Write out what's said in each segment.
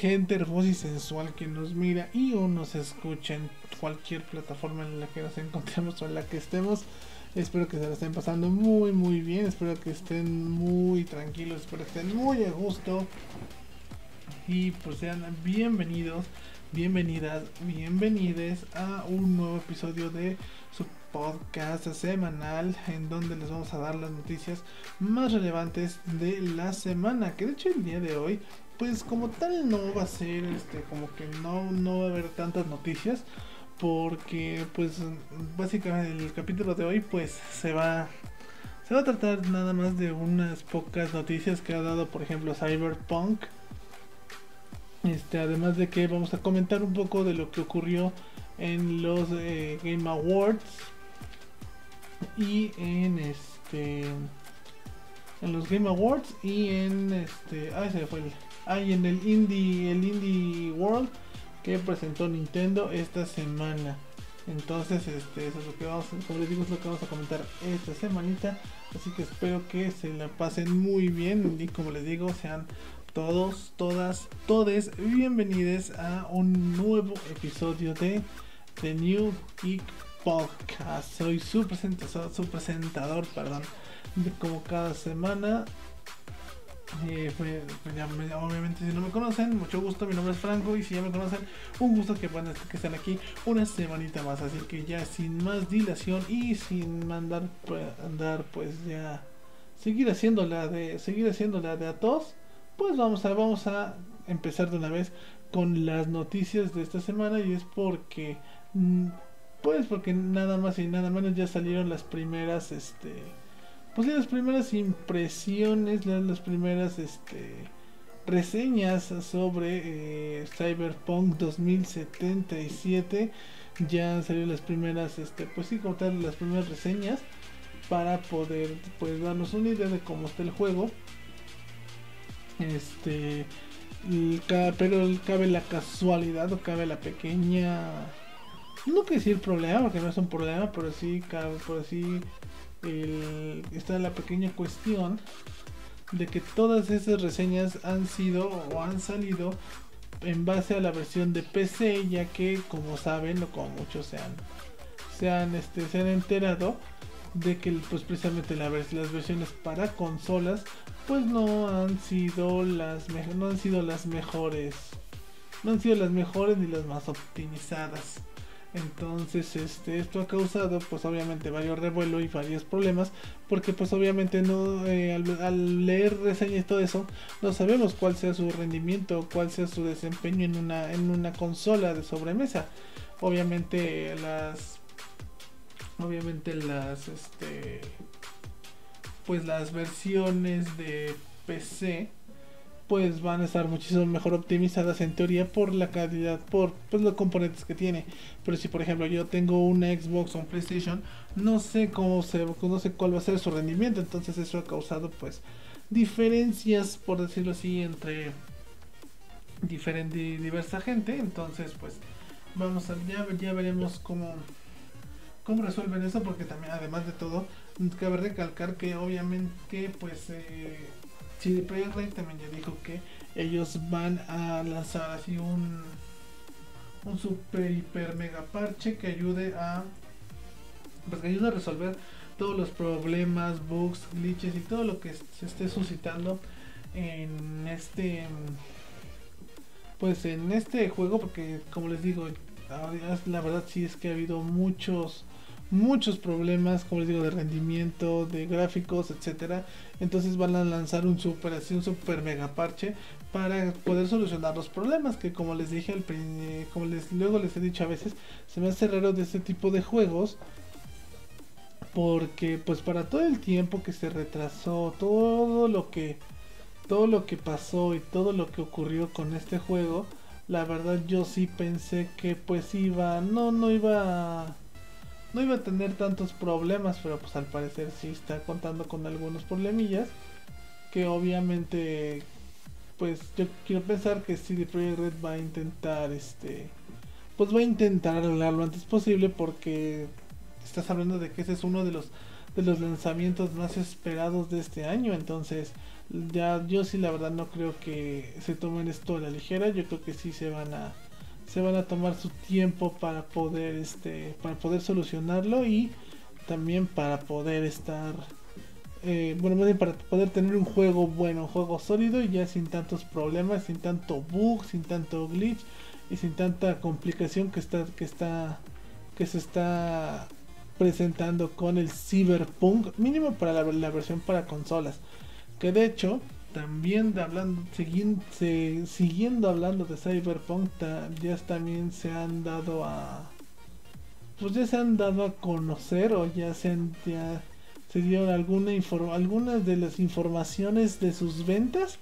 gente hermosa y sensual que nos mira y o nos escucha en cualquier plataforma en la que nos encontremos o en la que estemos. Espero que se la estén pasando muy muy bien, espero que estén muy tranquilos, espero que estén muy a gusto. Y pues sean bienvenidos, bienvenidas, bienvenides a un nuevo episodio de su podcast semanal en donde les vamos a dar las noticias más relevantes de la semana. Que de hecho el día de hoy, pues como tal no va a ser este, como que no, no va a haber tantas noticias porque pues básicamente el capítulo de hoy pues se va se va a tratar nada más de unas pocas noticias que ha dado por ejemplo Cyberpunk. Este además de que vamos a comentar un poco de lo que ocurrió en los eh, Game Awards y en este en los Game Awards y en este ah se fue el, ah, en el indie el indie world que presentó Nintendo esta semana. Entonces, este, eso es lo que vamos, como les digo, es lo que vamos a comentar esta semanita. Así que espero que se la pasen muy bien y como les digo, sean todos, todas, todes bienvenidos a un nuevo episodio de The New Geek Podcast. Soy su presentador, su presentador, perdón, como cada semana eh, pues, obviamente si no me conocen, mucho gusto, mi nombre es Franco y si ya me conocen, un gusto que, van, que estén aquí una semanita más. Así que ya sin más dilación y sin mandar pues, andar pues ya seguir haciéndola de seguir haciéndola de a todos, pues vamos a vamos a empezar de una vez con las noticias de esta semana y es porque mm, pues porque nada más y nada menos ya salieron las primeras este pues las primeras impresiones, las, primeras este, reseñas sobre eh, Cyberpunk 2077. Ya salieron las primeras, este, pues sí, como las primeras reseñas para poder pues darnos una idea de cómo está el juego. Este, pero cabe la casualidad o cabe la pequeña no que decir problema porque no es un problema pero sí cabe por así está la pequeña cuestión de que todas esas reseñas han sido o han salido en base a la versión de PC, ya que como saben o como muchos se han, se han, este, se han enterado de que pues precisamente la, las versiones para consolas pues no han sido las no han sido las mejores. No han sido las mejores ni las más optimizadas entonces, este, esto ha causado, pues obviamente, varios revuelos y varios problemas, porque pues obviamente no, eh, al, leer reseñas y todo eso, no sabemos cuál sea su rendimiento, cuál sea su desempeño en una, en una consola de sobremesa. Obviamente las, obviamente las, este, pues las versiones de PC pues van a estar muchísimo mejor optimizadas en teoría por la calidad, por pues, los componentes que tiene. Pero si por ejemplo yo tengo una Xbox o un PlayStation, no sé cómo se, no sé cuál va a ser su rendimiento, entonces eso ha causado pues diferencias, por decirlo así, entre diferente diversa gente. Entonces pues vamos a ya, ya veremos cómo cómo resuelven eso, porque también además de todo cabe recalcar que obviamente pues eh, CD Projekt Red también ya dijo que ellos van a lanzar así un un super hiper mega parche que ayude a pues que ayude a resolver todos los problemas, bugs, glitches y todo lo que se esté suscitando en este pues en este juego porque como les digo la verdad sí es que ha habido muchos muchos problemas, como les digo, de rendimiento, de gráficos, etcétera. Entonces van a lanzar un super, así un super mega parche para poder solucionar los problemas que como les dije al como les luego les he dicho a veces, se me hace raro de este tipo de juegos porque pues para todo el tiempo que se retrasó, todo lo que todo lo que pasó y todo lo que ocurrió con este juego, la verdad yo sí pensé que pues iba no no iba no iba a tener tantos problemas, pero pues al parecer sí está contando con algunos problemillas que obviamente pues yo quiero pensar que CD Projekt Red va a intentar este pues va a intentar arreglar lo antes posible porque estás hablando de que ese es uno de los de los lanzamientos más esperados de este año, entonces ya yo sí la verdad no creo que se tomen esto a la ligera. Yo creo que sí se van a se van a tomar su tiempo para poder este para poder solucionarlo y también para poder estar eh, bueno para poder tener un juego bueno un juego sólido y ya sin tantos problemas sin tanto bug sin tanto glitch y sin tanta complicación que está que está que se está presentando con el Cyberpunk mínimo para la versión para consolas. Que de hecho, también hablando, siguiendo, siguiendo hablando de Cyberpunk, ya también se han dado a. Pues ya se han dado a conocer o ya se han, ya se dieron alguna algunas de las informaciones de sus ventas.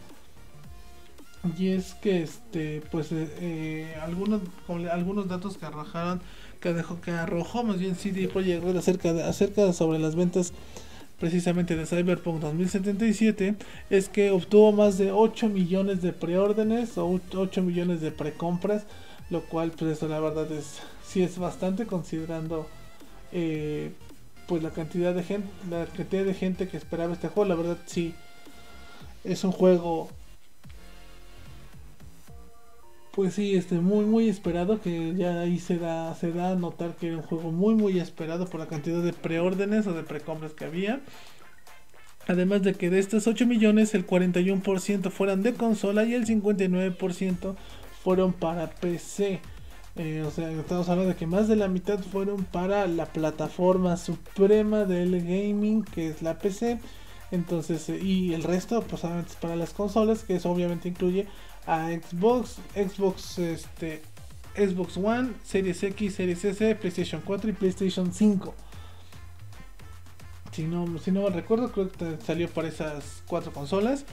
Y es que este, pues eh, eh, algunos, algunos datos que arrojaron, que dejó, que arrojó más bien CD Projekt acerca acerca sobre las ventas precisamente de Cyberpunk 2077 es que obtuvo más de 8 millones de preórdenes o 8 millones de precompras, lo cual pues eso la verdad es sí es bastante considerando eh, pues la cantidad de gente la cantidad de gente que esperaba este juego, la verdad sí es un juego pues sí, este, muy muy esperado, que ya ahí se da, a notar que era un juego muy muy esperado por la cantidad de preórdenes o de precompras que había. Además de que de estos 8 millones el 41% fueran de consola y el 59% fueron para PC. Eh, o sea, estamos hablando de que más de la mitad fueron para la plataforma suprema del gaming, que es la PC. Entonces, eh, y el resto, pues obviamente para las consolas, que eso obviamente incluye a Xbox, Xbox, este, Xbox One, Series X, Series S, PlayStation 4 y PlayStation 5. Si no, si no recuerdo, creo que salió para esas cuatro consolas.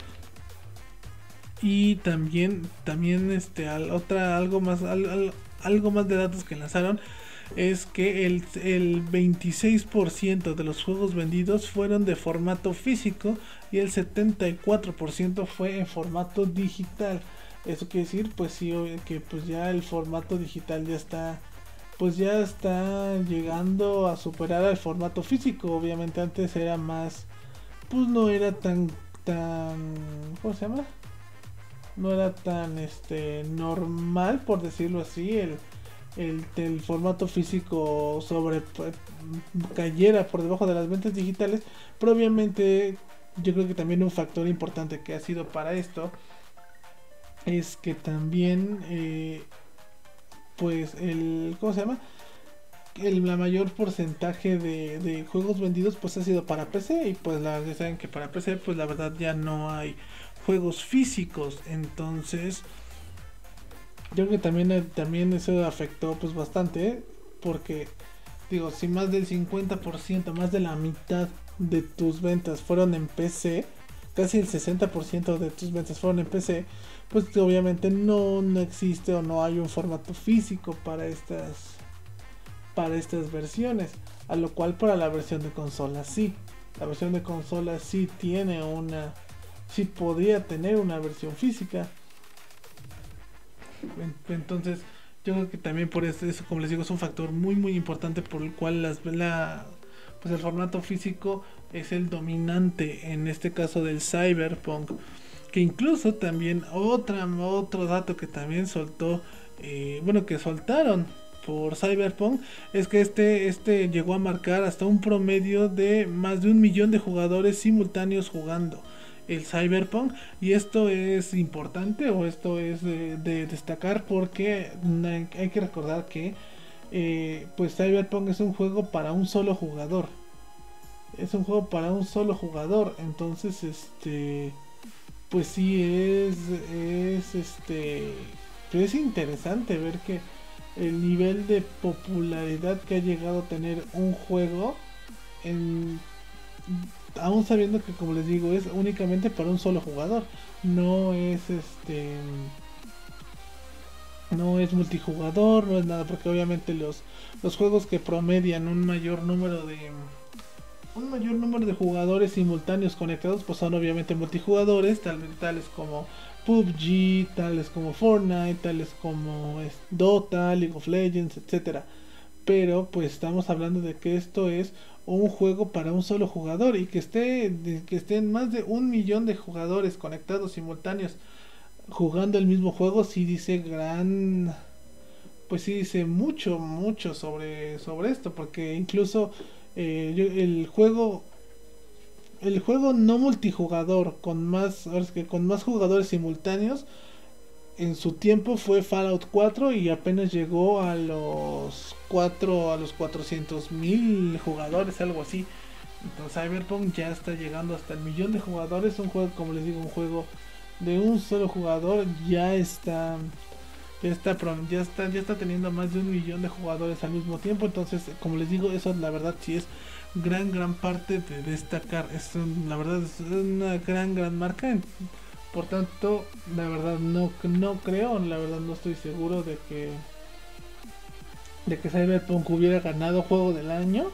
Y también, también este, otra, algo más, algo más de datos que lanzaron es que el, el 26% de los juegos vendidos fueron de formato físico y el 74% fue en formato digital. Eso quiere decir, pues sí, que pues ya el formato digital ya está, pues ya está llegando a superar al formato físico. Obviamente antes era más, pues no era tan, tan, ¿cómo se llama? No era tan, este, normal, por decirlo así, el, el, formato físico sobre cayera por debajo de las ventas digitales. Pero obviamente yo creo que también un factor importante que ha sido para esto es que también, eh, pues, el, ¿cómo se llama? El la mayor porcentaje de, juegos vendidos pues ha sido para PC y pues la, ya saben que para PC pues la verdad ya no hay juegos físicos entonces yo creo que también, también eso afectó pues bastante porque digo si más del 50% más de la mitad de tus ventas fueron en PC casi el 60% de tus ventas fueron en PC pues obviamente no, no existe o no hay un formato físico para estas para estas versiones a lo cual para la versión de consola sí. La versión de consola sí tiene una sí podría tener una versión física. Entonces yo creo que también por eso, eso como les digo es un factor muy muy importante por el cual las la pues el formato físico es el dominante en este caso del cyberpunk que incluso también otra, otro dato que también soltó, eh, bueno, que soltaron por Cyberpunk es que este, este llegó a marcar hasta un promedio de más de un millón de jugadores simultáneos jugando el Cyberpunk y esto es importante o esto es de, destacar porque hay que recordar que eh, pues Cyberpunk es un juego para un solo jugador. Es un juego para un solo jugador. Entonces este pues sí es, es este, es interesante ver que el nivel de popularidad que ha llegado a tener un juego, en, aún sabiendo que como les digo es únicamente para un solo jugador, no es este, no es multijugador, no es nada, porque obviamente los, los juegos que promedian un mayor número de un mayor número de jugadores simultáneos conectados, pues son obviamente multijugadores, tales como PUBG, tales como Fortnite, tales como Dota, League of Legends, etcétera. pero pues estamos hablando de que esto es un juego para un solo jugador y que esté que estén más de un millón de jugadores conectados simultáneos jugando el mismo juego sí dice gran pues sí dice mucho mucho sobre sobre esto porque incluso eh, el juego el juego no multijugador con más que con más jugadores simultáneos en su tiempo fue Fallout 4 y apenas llegó a los 4 a los 400 mil jugadores algo así. Entonces Cyberpunk ya está llegando hasta el millón de jugadores un juego como les digo un juego de un solo jugador ya está ya está ya está ya está teniendo más de un millón de jugadores al mismo tiempo. Entonces como les digo eso la verdad sí es gran gran parte de destacar. Es la verdad es una gran gran marca. Por tanto, la verdad no, no creo, la verdad no estoy seguro de que de que Cyberpunk hubiera ganado juego del año,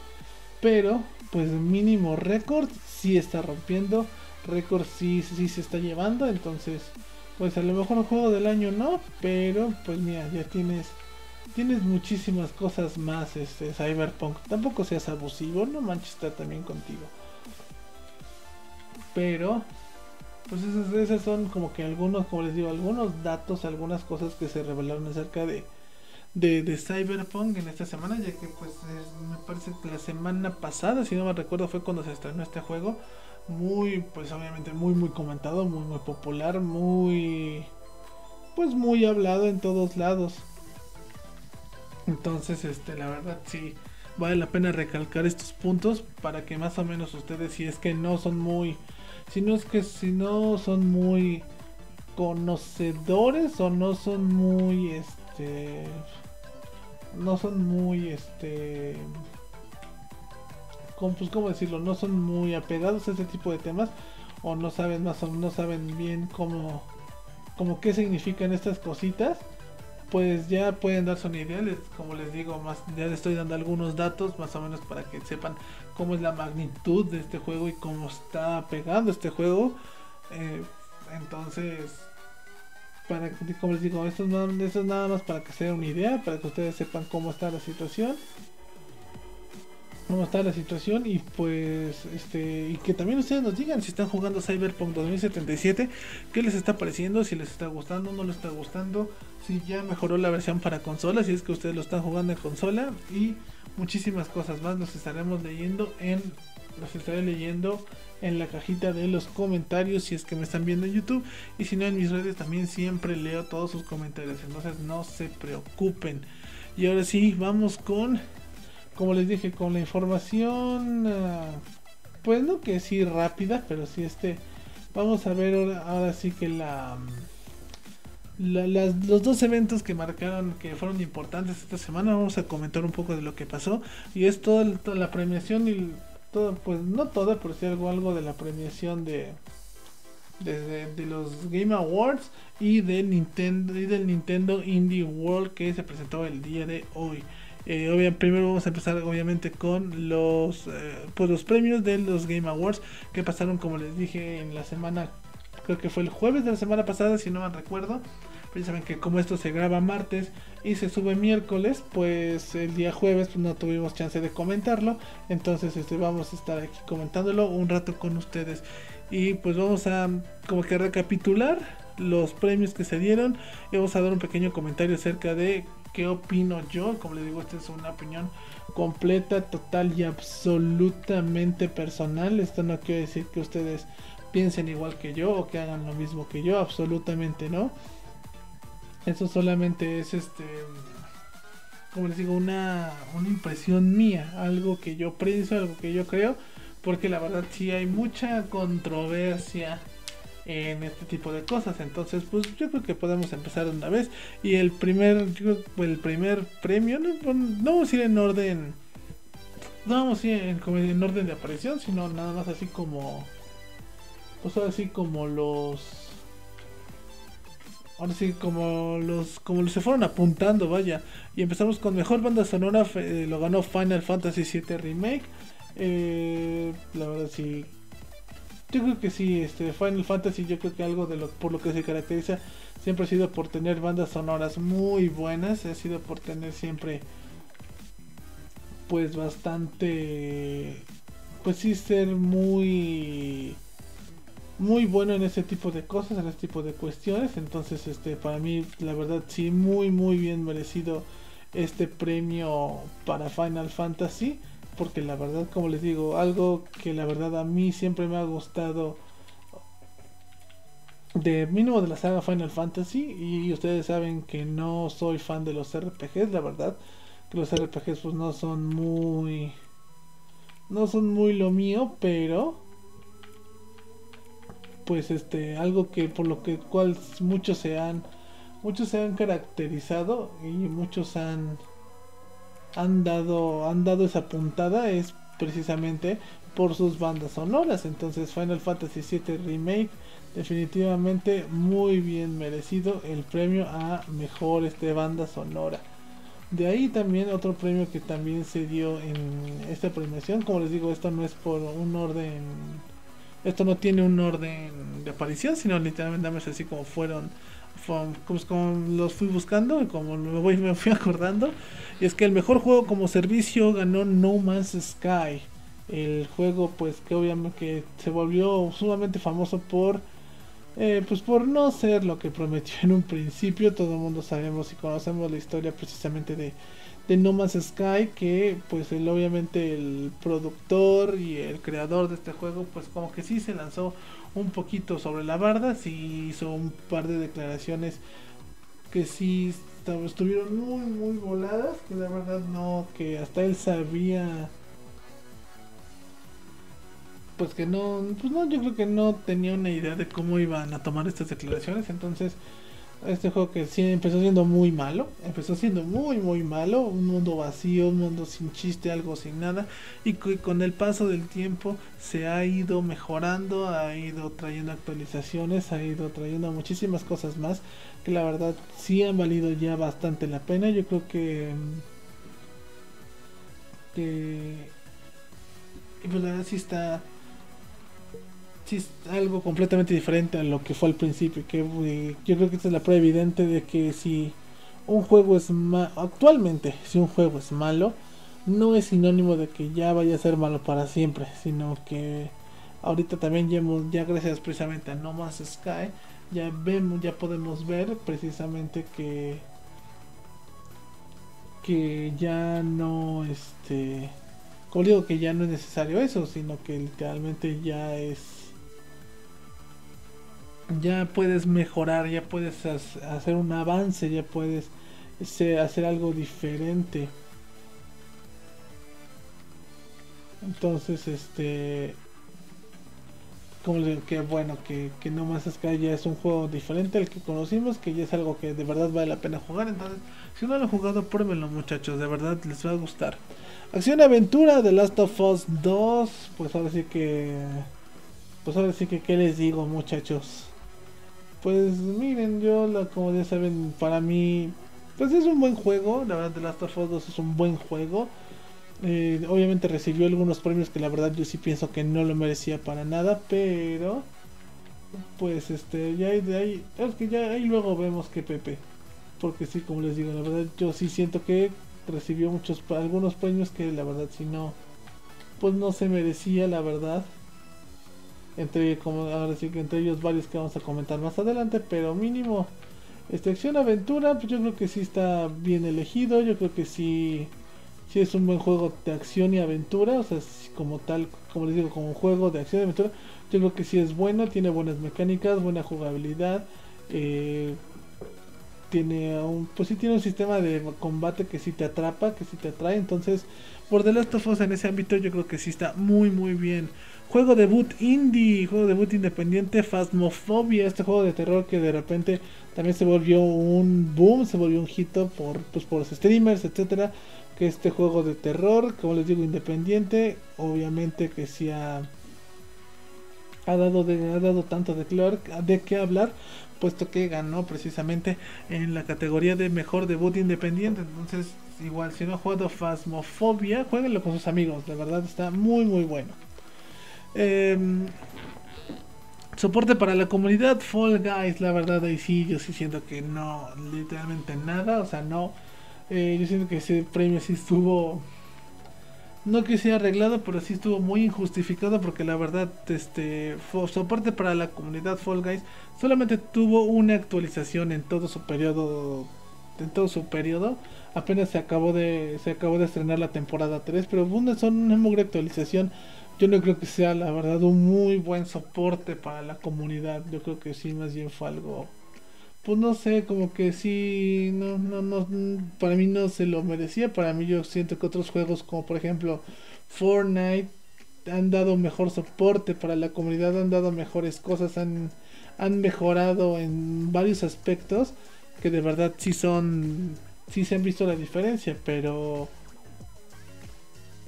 pero pues mínimo récord sí está rompiendo, récord sí, sí se está llevando, entonces pues a lo mejor el juego del año no, pero pues mira, ya tienes tienes muchísimas cosas más este Cyberpunk. Tampoco seas abusivo, no manches está también contigo. Pero pues esos, son como que algunos, como les digo, algunos datos, algunas cosas que se revelaron acerca de, de, Cyberpunk en esta semana, ya que pues me parece que la semana pasada, si no me recuerdo, fue cuando se estrenó este juego. Muy, pues obviamente muy, muy comentado, muy, muy popular, muy, pues muy hablado en todos lados. Entonces, este, la verdad sí, vale la pena recalcar estos puntos para que más o menos ustedes, si es que no son muy si no es que si no son muy conocedores o no son muy este no son muy este ¿cómo, pues, cómo decirlo no son muy apegados a este tipo de temas o no saben más o no saben bien cómo como qué significan estas cositas pues ya pueden darse una idea, como les digo, más ya les estoy dando algunos datos más o menos para que sepan cómo es la magnitud de este juego y cómo está pegando este juego. Eh, entonces, para como les digo, esto es, nada, más para que se den una idea, para que ustedes sepan cómo está la situación. Cómo está la situación y pues este y que también ustedes nos digan si están jugando Cyberpunk 2077 qué les está pareciendo si les está gustando no les está gustando si ya mejoró la versión para consola, si es que ustedes lo están jugando en consola y muchísimas cosas más los estaremos leyendo en los estaré leyendo en la cajita de los comentarios si es que me están viendo en YouTube. Y si no en mis redes también siempre leo todos sus comentarios, entonces no se preocupen. Y ahora sí, vamos con como les dije con la información ah, pues no que sí rápida, pero sí este vamos a ver ahora, ahora sí que la los dos eventos que marcaron que fueron importantes esta semana. Vamos a comentar un poco de lo que pasó. Y es toda, la premiación y pues no toda pero sí algo algo de la premiación de de, los Game Awards y de Nintendo y del Nintendo Indie World que se presentó el día de hoy eh, primero vamos a empezar obviamente con los eh, pues los premios de los Game Awards que pasaron como les dije en la semana creo que fue el jueves de la semana pasada, si no me recuerdo. Precisamente que como esto se graba martes y se sube miércoles, pues el día jueves pues, no tuvimos chance de comentarlo. Entonces este, vamos a estar aquí comentándolo un rato con ustedes. Y pues vamos a como que recapitular los premios que se dieron. Y vamos a dar un pequeño comentario acerca de qué opino yo. Como les digo, esta es una opinión completa, total y absolutamente personal. Esto no quiere decir que ustedes piensen igual que yo o que hagan lo mismo que yo, absolutamente no. Eso solamente es este como les digo, una, una impresión mía, algo que yo pienso, algo que yo creo, porque la verdad sí hay mucha controversia en este tipo de cosas. Entonces, pues yo creo que podemos empezar una vez. Y el primer, el primer premio, no, vamos a ir en orden, no vamos a ir en, en orden de aparición, sino nada más así como pues ahora sí como los ahora sí como los como se fueron apuntando vaya. Y empezamos con mejor banda sonora eh, lo ganó Final Fantasy VII remake. Eh, la verdad sí. Yo creo que sí este Final Fantasy yo creo que algo de lo por lo que se caracteriza siempre ha sido por tener bandas sonoras muy buenas. Ha sido por tener siempre pues bastante pues sí ser muy muy bueno en ese tipo de cosas, en ese tipo de cuestiones. Entonces, este, para mí, la verdad, sí, muy, muy bien merecido este premio para Final Fantasy. Porque la verdad, como les digo, algo que la verdad a mí siempre me ha gustado de mínimo de la saga Final Fantasy. Y ustedes saben que no soy fan de los RPGs, la verdad. Que los RPGs pues no son muy... No son muy lo mío, pero pues este algo que por lo que cual muchos se han muchos se han caracterizado y muchos han han dado han dado esa puntada es precisamente por sus bandas sonoras. Entonces Final Fantasy VII remake definitivamente muy bien merecido el premio a mejor este banda sonora. De ahí también otro premio que también se dio en esta premiación. Como les digo esto no es por un orden esto no tiene un orden de aparición, sino literalmente dame así como fueron, como, los fui buscando y como me, voy, me fui acordando. Y es que el mejor juego como servicio ganó No Man's Sky. El juego pues que obviamente que se volvió sumamente famoso por eh, pues por no ser lo que prometió en un principio. Todo el mundo sabemos y conocemos la historia precisamente de de No Man's Sky que pues el, obviamente el productor y el creador de este juego pues como que sí se lanzó un poquito sobre la barda, sí hizo un par de declaraciones que sí estuvieron muy muy voladas, que la verdad no, que hasta él sabía pues que no, pues no, yo creo que no tenía una idea de cómo iban a tomar estas declaraciones, entonces este juego que sí empezó siendo muy malo, empezó siendo muy muy malo, un mundo vacío, un mundo sin chiste, algo sin nada, y con el paso del tiempo se ha ido mejorando, ha ido trayendo actualizaciones, ha ido trayendo muchísimas cosas más que la verdad sí han valido ya bastante la pena. Yo creo que que pues la verdad sí está algo completamente diferente a lo que fue al principio. Que eh, yo creo que esta es la prueba evidente de que si un juego es malo, actualmente, si un juego es malo, no es sinónimo de que ya vaya a ser malo para siempre, sino que ahorita también ya, ya gracias precisamente a No Más Sky, ya vemos, ya podemos ver precisamente que que ya no este como digo que ya no es necesario eso sino que literalmente ya es ya puedes mejorar, ya puedes hacer un avance, ya puedes hacer algo diferente. Entonces, este, como que bueno, que, que No Más Sky ya es un juego diferente al que conocimos, que ya es algo que de verdad vale la pena jugar. Entonces, si no lo han jugado, pruébenlo muchachos, de verdad les va a gustar. Acción aventura de Last of Us 2, pues ahora sí que, pues ahora sí que, ¿qué les digo muchachos? Pues miren, yo la, como ya saben, para mí, pues es un buen juego. La verdad, The Last of Us 2 es un buen juego. Eh, obviamente recibió algunos premios que la verdad yo sí pienso que no lo merecía para nada, pero pues este ya de ahí, es que ya ahí luego vemos que Pepe, porque sí, como les digo, la verdad yo sí siento que recibió muchos algunos premios que la verdad si no pues no se merecía, la verdad entre como ahora sí entre ellos varios que vamos a comentar más adelante pero mínimo esta acción aventura pues yo creo que sí está bien elegido yo creo que sí sí es un buen juego de acción y aventura o sea como tal como les digo como un juego de acción y aventura yo creo que sí es bueno tiene buenas mecánicas buena jugabilidad eh, tiene un pues sí tiene un sistema de combate que sí te atrapa que sí te atrae entonces por The Last of Us en ese ámbito yo creo que sí está muy muy bien Juego debut indie, juego debut independiente, Phasmophobia, este juego de terror que de repente también se volvió un boom, se volvió un hit por, pues, por los streamers, etcétera. Que este juego de terror, como les digo, independiente, obviamente que sí ha, dado, de, ha dado tanto de, de qué hablar, puesto que ganó precisamente en la categoría de mejor debut independiente. Entonces, igual, si no ha jugado Phasmophobia, jueguenlo con sus amigos, de verdad está muy, muy bueno. Em, soporte para la comunidad Fall Guys, la verdad ahí sí, yo sí siento que no, literalmente nada, o sea, no, eh, yo siento que ese premio sí estuvo, no que sea arreglado, pero sí estuvo muy injustificado porque la verdad, este soporte para la comunidad Fall Guys solamente tuvo una actualización en todo su periodo, en todo su periodo. Apenas se acabó de se acabó de estrenar la temporada 3, pero una son una mugre actualización. Yo no creo que sea la verdad un muy buen soporte para la comunidad. Yo creo que sí más bien fue algo pues no sé, como que sí, no, no, no, para mí no se lo merecía, para mí yo siento que otros juegos como por ejemplo Fortnite han dado mejor soporte para la comunidad, han dado mejores cosas, han, han mejorado en varios aspectos que de verdad sí son, sí se han visto la diferencia, pero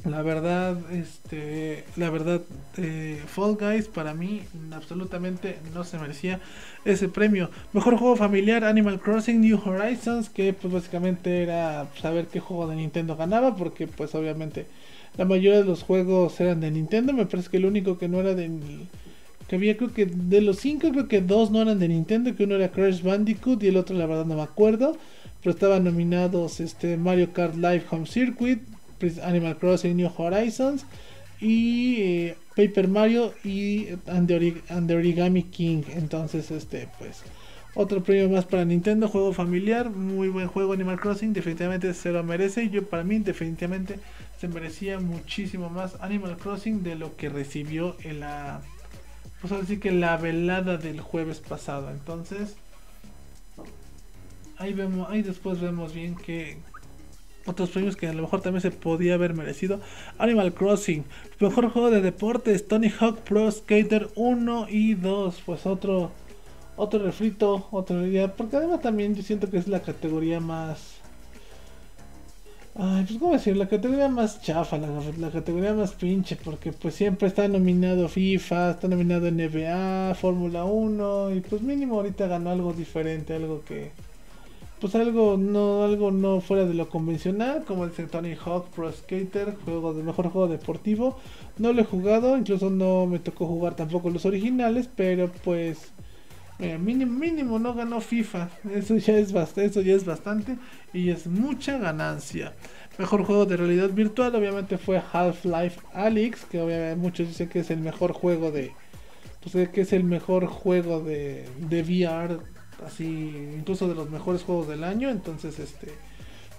la verdad, este, la verdad, eh, Fall Guys para mí absolutamente no se merecía ese premio. Mejor juego familiar, Animal Crossing New Horizons, que pues básicamente era saber qué juego de Nintendo ganaba, porque pues obviamente la mayoría de los juegos eran de Nintendo. Me parece que el único que no era de que había creo que de los cinco creo que dos no eran de Nintendo, que uno era Crash Bandicoot y el otro la verdad no me acuerdo, pero estaban nominados este Mario Kart Live Home Circuit, Animal Crossing New Horizons y eh, Paper Mario y and the, Origami King. Entonces, este, pues, otro premio más para Nintendo, juego familiar, muy buen juego Animal Crossing, definitivamente se lo merece. Yo para mí definitivamente se merecía muchísimo más Animal Crossing de lo que recibió en la, pues así que la velada del jueves pasado. Entonces, ahí vemos, ahí después vemos bien que otros premios que a lo mejor también se podía haber merecido. Animal Crossing, mejor juego de deportes, Tony Hawk Pro Skater 1 y 2. Pues otro, otro refrito, otra idea. Porque además también yo siento que es la categoría más... Ay, pues cómo decir, la categoría más chafa, la, la, categoría más pinche, porque pues siempre está nominado FIFA, está nominado NBA, Fórmula 1, y pues mínimo ahorita ganó algo diferente, algo que, pues algo no algo no fuera de lo convencional como dice Tony Hawk Pro Skater juego de mejor juego deportivo. No lo he jugado incluso no me tocó jugar tampoco los originales pero pues mínimo mínimo no ganó FIFA. Eso ya es bastante eso ya es bastante y es mucha ganancia. Mejor juego de realidad virtual obviamente fue Half-Life Alyx que obviamente muchos dicen que es el mejor juego de pues que es el mejor juego de, de VR así incluso de los mejores juegos del año entonces este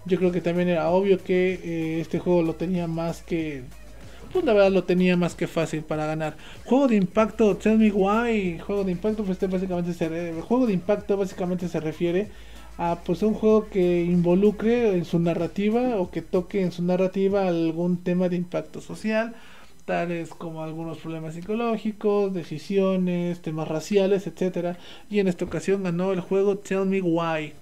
yo creo que también era obvio que eh, este juego lo tenía más que pues la verdad lo tenía más que fácil para ganar. Juego de impacto tell me why juego de impacto pues este básicamente se el juego de impacto básicamente se refiere a pues un juego que involucre en su narrativa o que toque en su narrativa algún tema de impacto social tales como algunos problemas psicológicos, decisiones, temas raciales, etcétera. Y en esta ocasión ganó el juego Tell Me Why.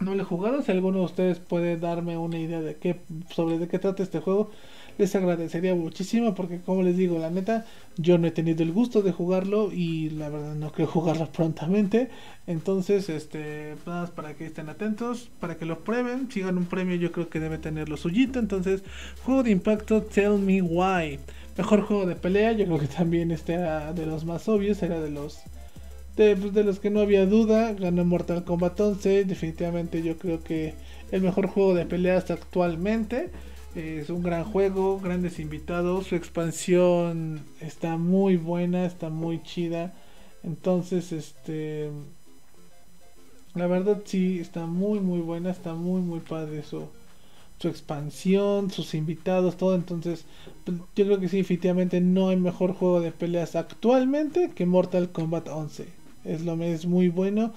No lo he jugado, si alguno de ustedes puede darme una idea de qué sobre de qué trata este juego, les agradecería muchísimo porque como les digo, la neta, yo no he tenido el gusto de jugarlo y la verdad no quiero jugarlo prontamente. Entonces, este, más para que estén atentos, para que lo prueben, sigan un premio, yo creo que debe tener lo suyito. Entonces, juego de impacto, Tell Me Why. Mejor juego de pelea, yo creo que también este era de los más obvios, era de los de, pues, de, los que no había duda, ganó Mortal Kombat 11, definitivamente yo creo que el mejor juego de peleas actualmente. Es un gran juego, grandes invitados, su expansión está muy buena, está muy chida. Entonces, este la verdad sí está muy muy buena, está muy muy padre su su expansión, sus invitados, todo. Entonces, yo creo que sí, efectivamente no hay mejor juego de peleas actualmente que Mortal Kombat 11. Es lo es muy bueno.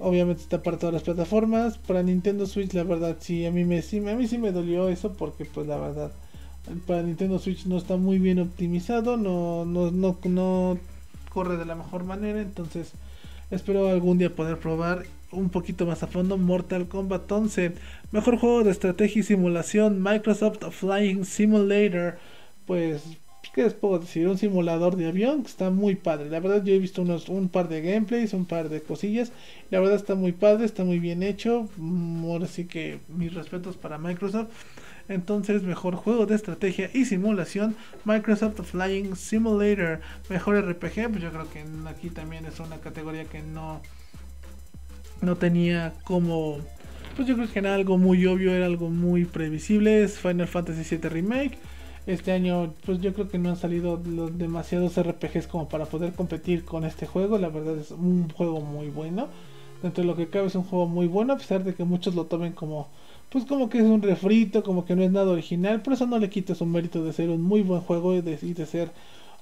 Obviamente está para todas las plataformas. Para Nintendo Switch, la verdad, sí, a mí, me, sí, a mí sí me dolió eso porque, pues, la verdad, para Nintendo Switch no está muy bien optimizado, no, no, no, no corre de la mejor manera. Entonces, espero algún día poder probar un poquito más a fondo Mortal Kombat 11. Mejor juego de estrategia y simulación, Microsoft Flying Simulator. Pues ¿qué les puedo decir? Un simulador de avión que está muy padre. La verdad yo he visto unos, un par de gameplays, un par de cosillas. La verdad está muy padre, está muy bien hecho. Mm, ahora sí que mis respetos para Microsoft. Entonces, mejor juego de estrategia y simulación, Microsoft Flying Simulator. Mejor RPG, pues yo creo que aquí también es una categoría que no, no tenía como pues yo creo que era algo muy obvio, era algo muy previsible. Es Final Fantasy VII Remake. Este año, pues yo creo que no han salido los demasiados RPGs como para poder competir con este juego. La verdad es un juego muy bueno. Dentro de lo que cabe es un juego muy bueno, a pesar de que muchos lo tomen como, pues como que es un refrito, como que no es nada original. Por eso no le quites un mérito de ser un muy buen juego y de, y de ser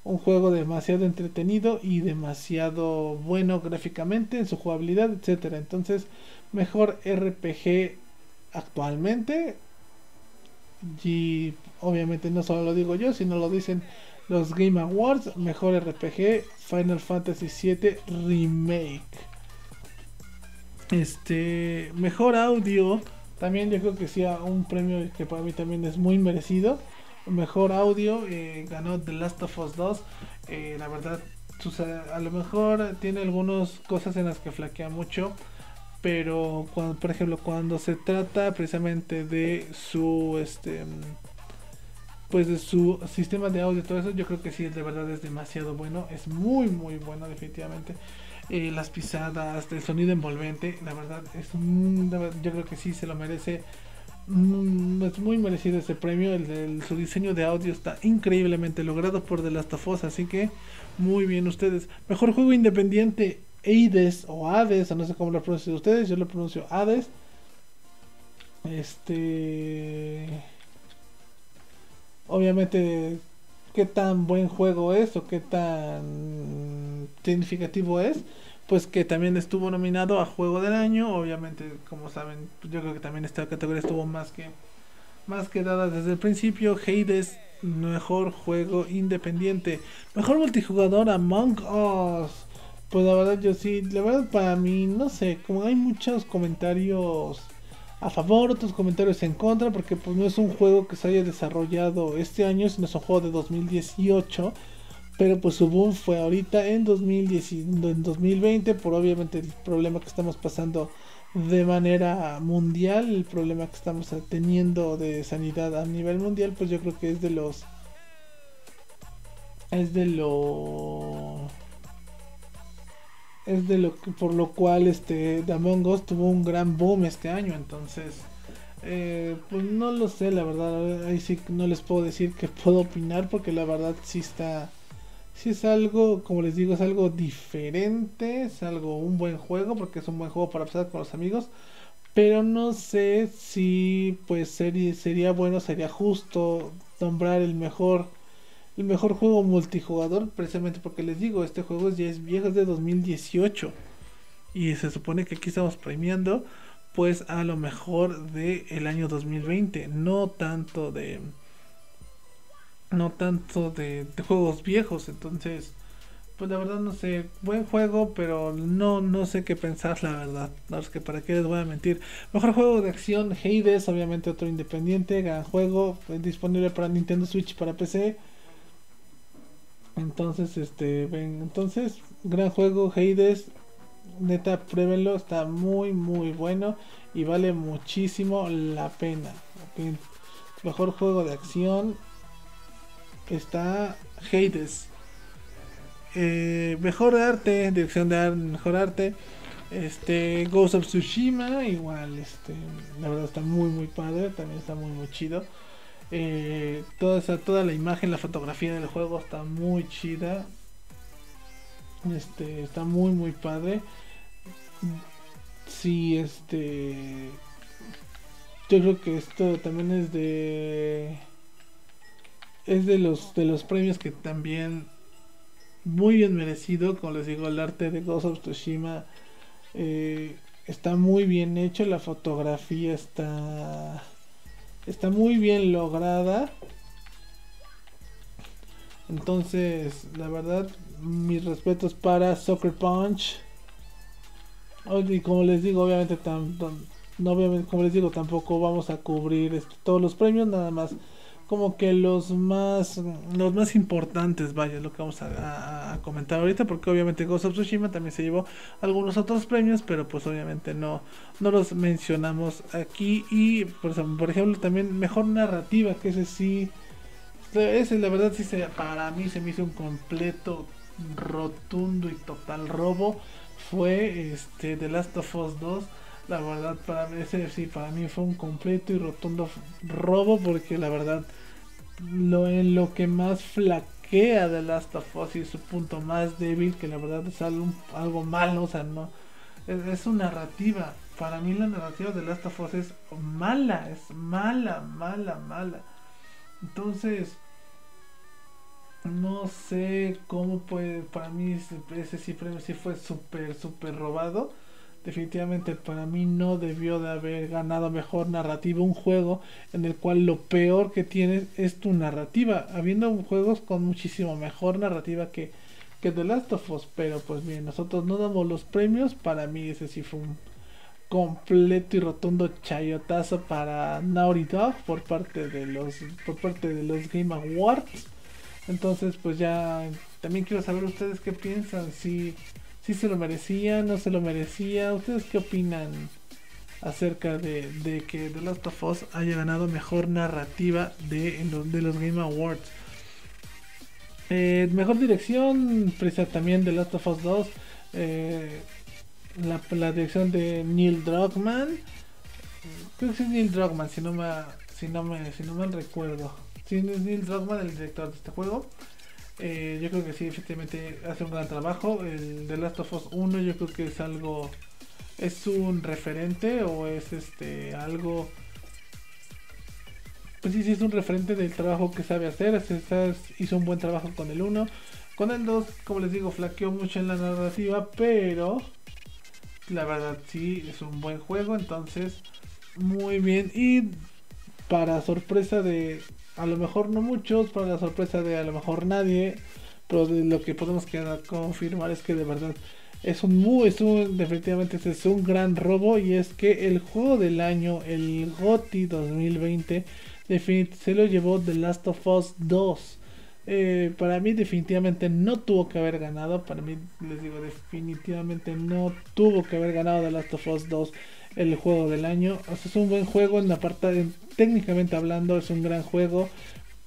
un juego demasiado entretenido y demasiado bueno gráficamente en su jugabilidad, etcétera. Entonces, mejor RPG actualmente. Y obviamente no solo lo digo yo, sino lo dicen los Game Awards, mejor RPG Final Fantasy VII Remake. Este, mejor audio, también yo creo que sea un premio que para mí también es muy merecido mejor audio, eh, ganó The Last of Us 2. Eh, la verdad, a lo mejor tiene algunas cosas en las que flaquea mucho. Pero cuando, por ejemplo, cuando se trata precisamente de su este pues de su sistema de audio todo eso, yo creo que sí, de verdad es demasiado bueno, es muy muy bueno definitivamente. Eh, las pisadas, el sonido envolvente, la verdad es yo creo que sí se lo merece Mm, es muy merecido ese premio. El, su diseño de audio está increíblemente logrado por The Last of Us. Así que muy bien ustedes. Mejor juego independiente Hades o Hades, no sé cómo lo pronuncian ustedes. Yo lo pronuncio Hades. Este. Obviamente, qué tan buen juego es o qué tan significativo es pues que también estuvo nominado a Juego del Año. Obviamente, como saben, yo creo que también esta categoría estuvo más que más que dada desde el principio. Hades, mejor juego independiente. Mejor multijugador Among Us. Pues la verdad yo sí, la verdad para mí, no sé, como hay muchos comentarios a favor, otros comentarios en contra, porque pues no es un juego que se haya desarrollado este año, sino es un juego de 2018 pero pues su boom fue ahorita en, 2010, en 2020 por obviamente el problema que estamos pasando de manera mundial, el problema que estamos teniendo de sanidad a nivel mundial, pues yo creo que es de los es de lo es de lo que por lo cual este Among Us tuvo un gran boom este año, entonces eh, pues no lo sé, la verdad, ahí sí no les puedo decir que puedo opinar porque la verdad sí está si es algo, como les digo, es algo diferente, es algo, un buen juego, porque es un buen juego para pasar con los amigos. Pero no sé si pues sería, sería bueno, sería justo nombrar el mejor el mejor juego multijugador, precisamente porque les digo, este juego ya es viejo, es de 2018. Y se supone que aquí estamos premiando pues a lo mejor del el año 2020, no tanto de no tanto de, juegos viejos. Entonces, pues la verdad no sé, buen juego, pero no, no sé qué pensar, la verdad. No es que para qué les voy a mentir. Mejor juego de acción, Hades, obviamente otro independiente, gran juego, disponible para Nintendo Switch para PC. Entonces, este, ven, entonces, gran juego, Hades, neta, pruébenlo, está muy, muy bueno y vale muchísimo la pena. Mejor juego de acción, está Hades. Eh, mejor arte, dirección de arte, mejor arte. Este, Ghost of Tsushima, igual, este, la verdad está muy muy padre, también está muy muy chido. Eh, toda esa, toda la imagen, la fotografía del juego está muy chida. Este, está muy muy padre. Sí, este, yo creo que esto también es de es de los de los premios que también muy bien merecido, como les digo, el arte de Ghost of Tsushima eh, está muy bien hecho, la fotografía está está muy bien lograda. Entonces, la verdad, mis respetos para Soccer Punch. Y como les digo, obviamente, no, obviamente como les digo, tampoco vamos a cubrir este, todos los premios, nada más como que los más los más importantes, vaya, lo que vamos a, comentar ahorita, porque obviamente Ghost of Tsushima también se llevó algunos otros premios, pero pues obviamente no, no los mencionamos aquí. Y por, por ejemplo también mejor narrativa, que ese sí, ese la verdad sí se, para mí se me hizo un completo rotundo y total robo. Fue este The Last of Us 2 La verdad, para ese sí, para mí fue un completo y rotundo robo porque la verdad, lo en lo que más flaquea de Last of Us y su punto más débil, que la verdad es algo, algo malo, o sea, no, es, su narrativa. Para mí la narrativa de Last of Us es mala, es mala, mala, mala. Entonces, no sé cómo puede, para mí ese, sí, sí fue súper, súper robado definitivamente para mí no debió de haber ganado mejor narrativa un juego en el cual lo peor que tienes es tu narrativa, habiendo juegos con muchísimo mejor narrativa que, que The Last of Us, pero pues bien, nosotros no damos los premios, para mí ese sí fue un completo y rotundo chayotazo para Naughty Dog por parte de los por parte de los Game Awards. Entonces, pues ya también quiero saber ustedes qué piensan si si se lo merecía, no se lo merecía. ¿Ustedes qué opinan acerca de, de que The Last of Us haya ganado mejor narrativa de, de los Game Awards? Eh, mejor dirección, precisa también The Last of Us 2. Eh, la, dirección de Neil Druckmann. Creo que es Neil Druckmann, si no me, si no me, si no me recuerdo. Si es Neil Druckmann, el director de este juego. Eh, yo creo que sí, efectivamente hace un gran trabajo. El The Last of Us 1 yo creo que es algo... Es un referente o es este algo... Pues sí, sí, es un referente del trabajo que sabe hacer. hizo un buen trabajo con el 1. Con el 2, como les digo, flaqueó mucho en la narrativa, pero la verdad sí, es un buen juego. Entonces, muy bien. Y para sorpresa de, a lo mejor no muchos, para la sorpresa de a lo mejor nadie, pero lo que podemos confirmar es que de verdad es un muy, es un, definitivamente es un gran robo y es que el juego del año, el GOTI 2020, se lo llevó The Last of Us 2. Eh, para mí definitivamente no tuvo que haber ganado, para mí les digo definitivamente no tuvo que haber ganado The Last of Us 2 el juego del año. O sea, es un buen juego en la parte técnicamente hablando es un gran juego,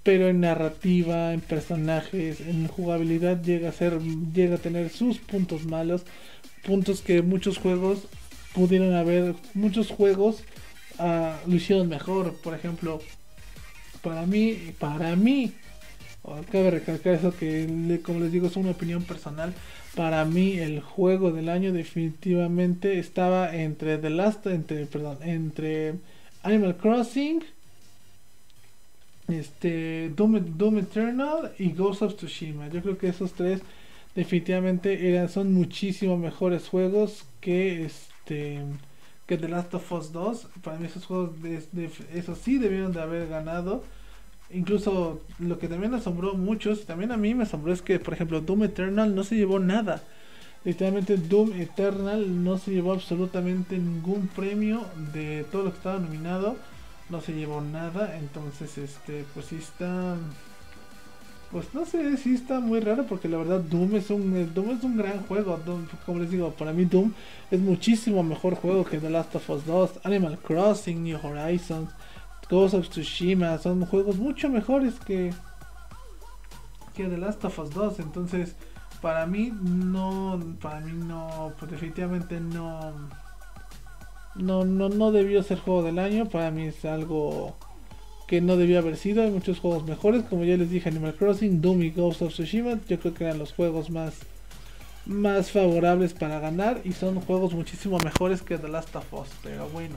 pero en narrativa, en personajes, en jugabilidad llega a ser llega a tener sus puntos malos, puntos que muchos juegos pudieron haber, muchos juegos uh, lo hicieron mejor, por ejemplo, para mí, para mí cabe recalcar eso que como les digo es una opinión personal para mí el juego del año definitivamente estaba entre The Last, entre, perdón, entre Animal Crossing, este, Doom, Eternal y Ghost of Tsushima. Yo creo que esos tres definitivamente eran, son muchísimo mejores juegos que este que The Last of Us 2. Para mí esos juegos, de, eso sí debieron de haber ganado. Incluso lo que también asombró a muchos, también a mí me asombró es que, por ejemplo, Doom Eternal no se llevó nada. Literalmente Doom Eternal no se llevó absolutamente ningún premio de todo lo que estaba nominado. No se llevó nada. Entonces, este, pues sí está. Pues no sé, sí está muy raro porque la verdad Doom es un Doom es un gran juego. como les digo, para mí Doom es muchísimo mejor juego que The Last of Us 2, Animal Crossing, New Horizons. Ghost of Tsushima son juegos mucho mejores que que The Last of Us 2 entonces para mí no para mí no pues definitivamente no no no no debió ser juego del año para mí es algo que no debió haber sido hay muchos juegos mejores como ya les dije Animal Crossing Doom y Ghost of Tsushima yo creo que eran los juegos más más favorables para ganar y son juegos muchísimo mejores que The Last of Us pero bueno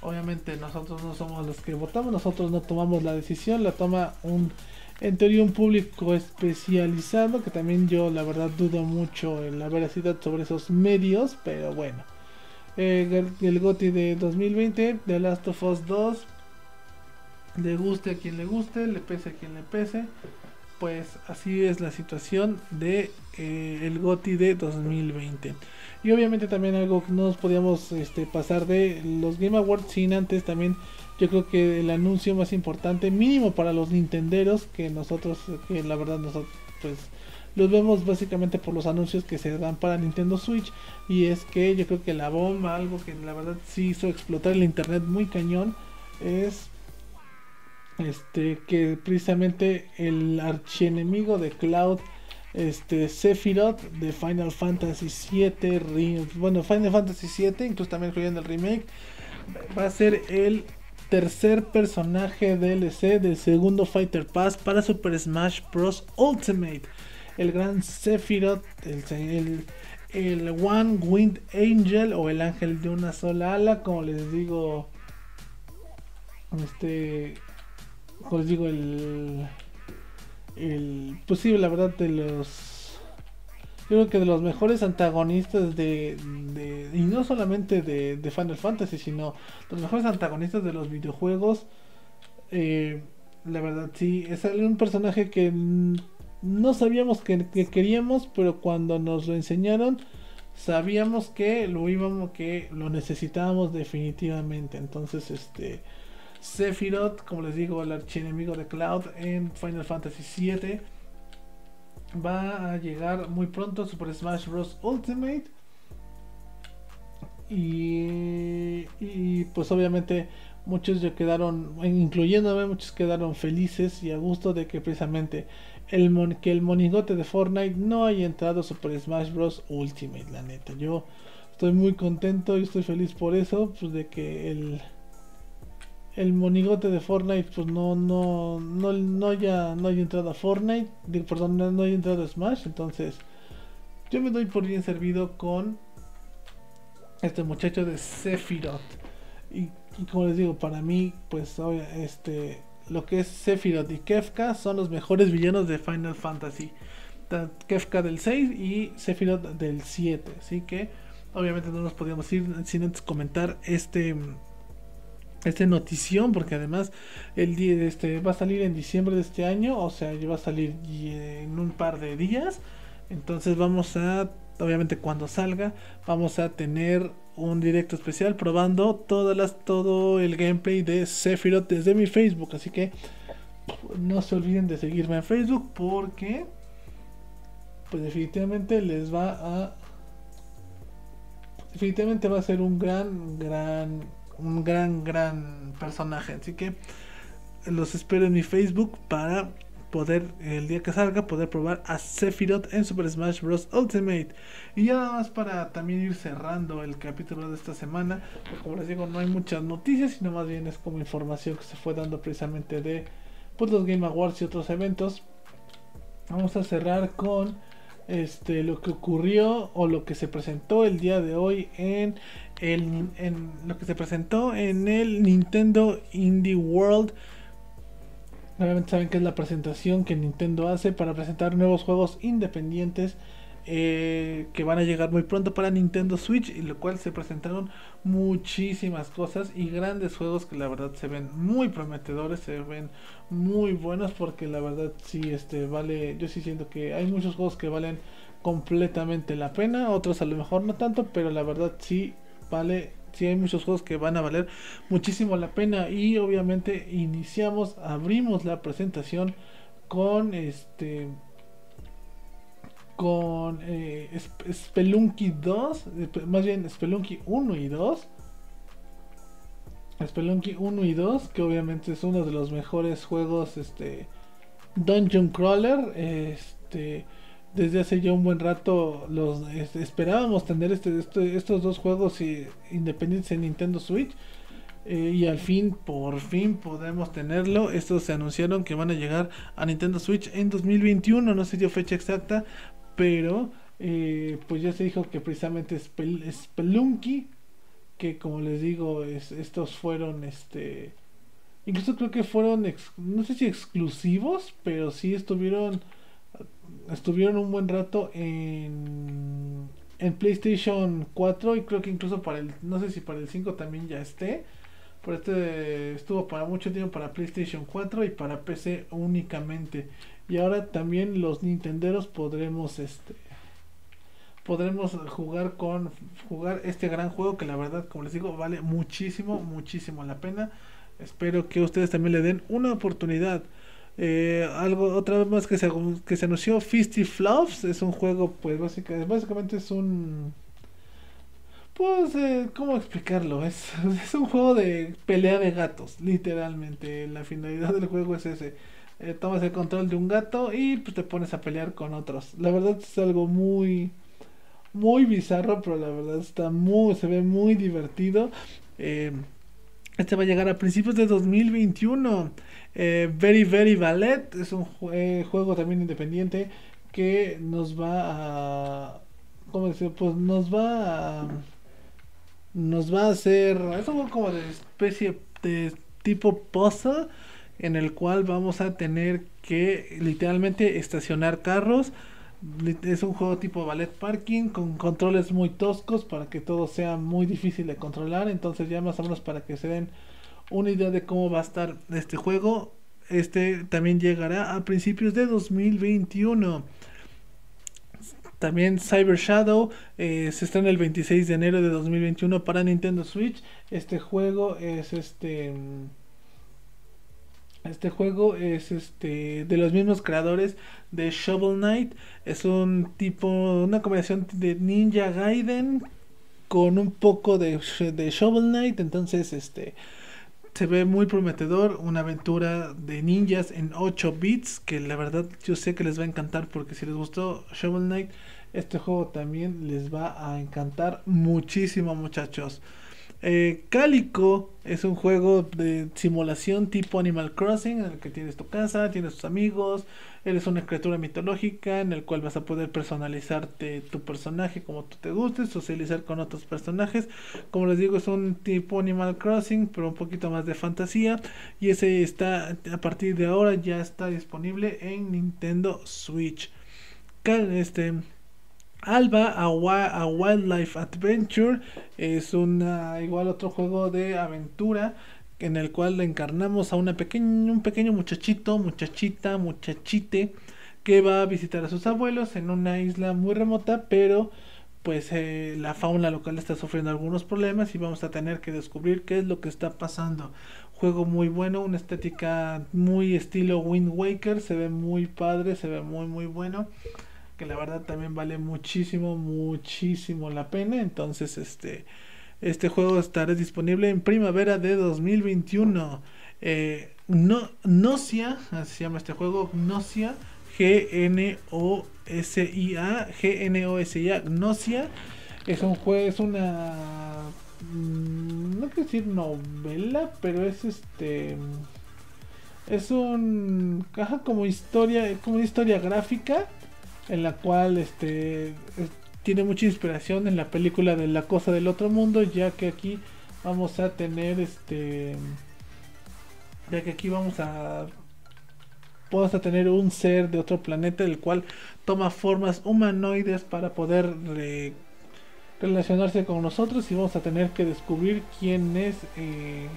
Obviamente nosotros no somos los que votamos, nosotros no tomamos la decisión, la toma un, en teoría un público especializado, que también yo la verdad dudo mucho en la veracidad sobre esos medios, pero bueno. Eh, el, GOTI de 2020, The Last of Us 2, le guste a quien le guste, le pese a quien le pese, pues así es la situación de eh, el GOTI de 2020. Y obviamente también algo que no nos podíamos este, pasar de los Game Awards sin antes también yo creo que el anuncio más importante mínimo para los nintenderos que nosotros que la verdad nosotros pues los vemos básicamente por los anuncios que se dan para Nintendo Switch y es que yo creo que la bomba algo que la verdad sí hizo explotar el internet muy cañón es este que precisamente el archienemigo de Cloud este Sephiroth de Final Fantasy 7 bueno Final Fantasy 7 incluso también incluyendo el remake va a ser el tercer personaje DLC del segundo Fighter Pass para Super Smash Bros. Ultimate. El gran Sephiroth, el, el, One Wind Angel o el ángel de una sola ala, como les digo, este, como les digo, el, el, pues sí, la verdad de los creo que de los mejores antagonistas de, y no solamente de, Final Fantasy, sino los mejores antagonistas de los videojuegos. Eh, la verdad, sí, es un personaje que no sabíamos que, queríamos, pero cuando nos lo enseñaron, sabíamos que lo íbamos, que lo necesitábamos definitivamente. Entonces, este Sephiroth, como les digo, el archienemigo de Cloud en Final Fantasy VII va a llegar muy pronto Super Smash Bros. Ultimate. Y, y pues obviamente muchos ya quedaron, incluyéndome, muchos quedaron felices y a gusto de que precisamente el que el monigote de Fortnite no haya entrado Super Smash Bros. Ultimate, la neta. Yo estoy muy contento y estoy feliz por eso, pues de que el el monigote de Fortnite pues no no no no haya no haya entrado a Fortnite perdón no, no haya entrado a Smash entonces yo me doy por bien servido con este muchacho de Sephiroth. Y, como les digo para mí pues este lo que es Sephiroth y Kefka son los mejores villanos de Final Fantasy. Kefka del 6 y Sephiroth del 7 así que obviamente no nos podíamos ir sin antes comentar este esta notición porque además el día este va a salir en diciembre de este año o sea va a salir en un par de días. Entonces vamos a obviamente cuando salga vamos a tener un directo especial probando todas las todo el gameplay de Sephiroth desde mi Facebook. Así que no se olviden de seguirme en Facebook porque pues definitivamente les va a definitivamente va a ser un gran gran un gran, gran personaje. Así que los espero en mi Facebook para poder, el día que salga, poder probar a Sephiroth en Super Smash Bros. Ultimate. Y ya nada más para también ir cerrando el capítulo de esta semana. Porque como les digo, no hay muchas noticias, sino más bien es como información que se fue dando precisamente de pues, los Game Awards y otros eventos. Vamos a cerrar con este lo que ocurrió o lo que se presentó el día de hoy en el, en lo que se presentó en el Nintendo Indie World. Obviamente saben que es la presentación que Nintendo hace para presentar nuevos juegos independientes eh, que van a llegar muy pronto para Nintendo Switch y lo cual se presentaron muchísimas cosas y grandes juegos que la verdad se ven muy prometedores, se ven muy buenos porque la verdad sí este vale, yo sí siento que hay muchos juegos que valen completamente la pena, otros a lo mejor no tanto, pero la verdad sí vale, si hay muchos juegos que van a valer muchísimo la pena. Y obviamente iniciamos, abrimos la presentación con este con eh, Spelunky 2, eh, más bien Spelunky 1 y 2. Spelunky 1 y 2, que obviamente es uno de los mejores juegos este Dungeon Crawler, este desde hace ya un buen rato los esperábamos tener este, este, estos dos juegos independientes en Nintendo Switch eh, y al fin por fin podemos tenerlo estos se anunciaron que van a llegar a Nintendo Switch en 2021 no se dio fecha exacta pero eh, pues ya se dijo que precisamente Spelunky que como les digo estos fueron este incluso creo que fueron no sé si exclusivos pero sí estuvieron estuvieron un buen rato en, en PlayStation 4 y creo que incluso para el, no sé si para el 5 también ya esté. Por este estuvo para mucho tiempo para PlayStation 4 y para PC únicamente. Y ahora también los Nintenderos podremos este podremos jugar con jugar este gran juego que la verdad como les digo vale muchísimo muchísimo la pena. Espero que ustedes también le den una oportunidad. Eh, algo otra vez más que se, que se anunció Fisty Fluffs es un juego pues básicamente, básicamente es un pues eh, cómo explicarlo es, es un juego de pelea de gatos literalmente la finalidad del juego es ese eh, tomas el control de un gato y pues te pones a pelear con otros. La verdad es algo muy muy bizarro, pero la verdad está muy se ve muy divertido. Eh, este va a llegar a principios de 2021. Eh, Very Very Ballet es un juego también independiente que nos va a ¿cómo decir? Pues nos va a nos va a hacer es un como de especie de tipo puzzle en el cual vamos a tener que literalmente estacionar carros. Es un juego tipo ballet parking con controles muy toscos para que todo sea muy difícil de controlar. Entonces ya más o menos para que se den una idea de cómo va a estar este juego. Este también llegará a principios de 2021. También Cyber Shadow eh, se estrena el 26 de enero de 2021 para Nintendo Switch. Este juego es este este juego es este de los mismos creadores de Shovel Knight. Es un tipo, una combinación de Ninja Gaiden con un poco de, de Shovel Knight. Entonces, este se ve muy prometedor. Una aventura de ninjas en 8 bits. Que la verdad yo sé que les va a encantar. Porque si les gustó Shovel Knight, este juego también les va a encantar muchísimo, muchachos. Eh, Calico es un juego de simulación tipo Animal Crossing en el que tienes tu casa, tienes tus amigos, eres una criatura mitológica en el cual vas a poder personalizarte tu personaje como tú te gustes, socializar con otros personajes. Como les digo, es un tipo Animal Crossing, pero un poquito más de fantasía y ese está a partir de ahora ya está disponible en Nintendo Switch. Este Alba a, Wildlife Adventure es una igual otro juego de aventura en el cual encarnamos a una pequeña, un pequeño muchachito, muchachita, muchachite que va a visitar a sus abuelos en una isla muy remota, pero pues eh, la fauna local está sufriendo algunos problemas y vamos a tener que descubrir qué es lo que está pasando. Juego muy bueno, una estética muy estilo Wind Waker, se ve muy padre, se ve muy muy bueno que la verdad también vale muchísimo, muchísimo la pena. Entonces, este, este juego estará disponible en primavera de 2021. Eh, no, Gnosia, así se llama este juego, Gnosia, G-N-O-S-I-A, G-N-O-S-I-A, Gnosia. Es un juego, es una. Mm, no quiero decir novela, pero es este. Es un. Caja como historia, como una historia gráfica en la cual este tiene mucha inspiración en la película de La cosa del otro mundo, ya que aquí vamos a tener este ya que aquí vamos a vamos a tener un ser de otro planeta el cual toma formas humanoides para poder relacionarse con nosotros y vamos a tener que descubrir quién es eh,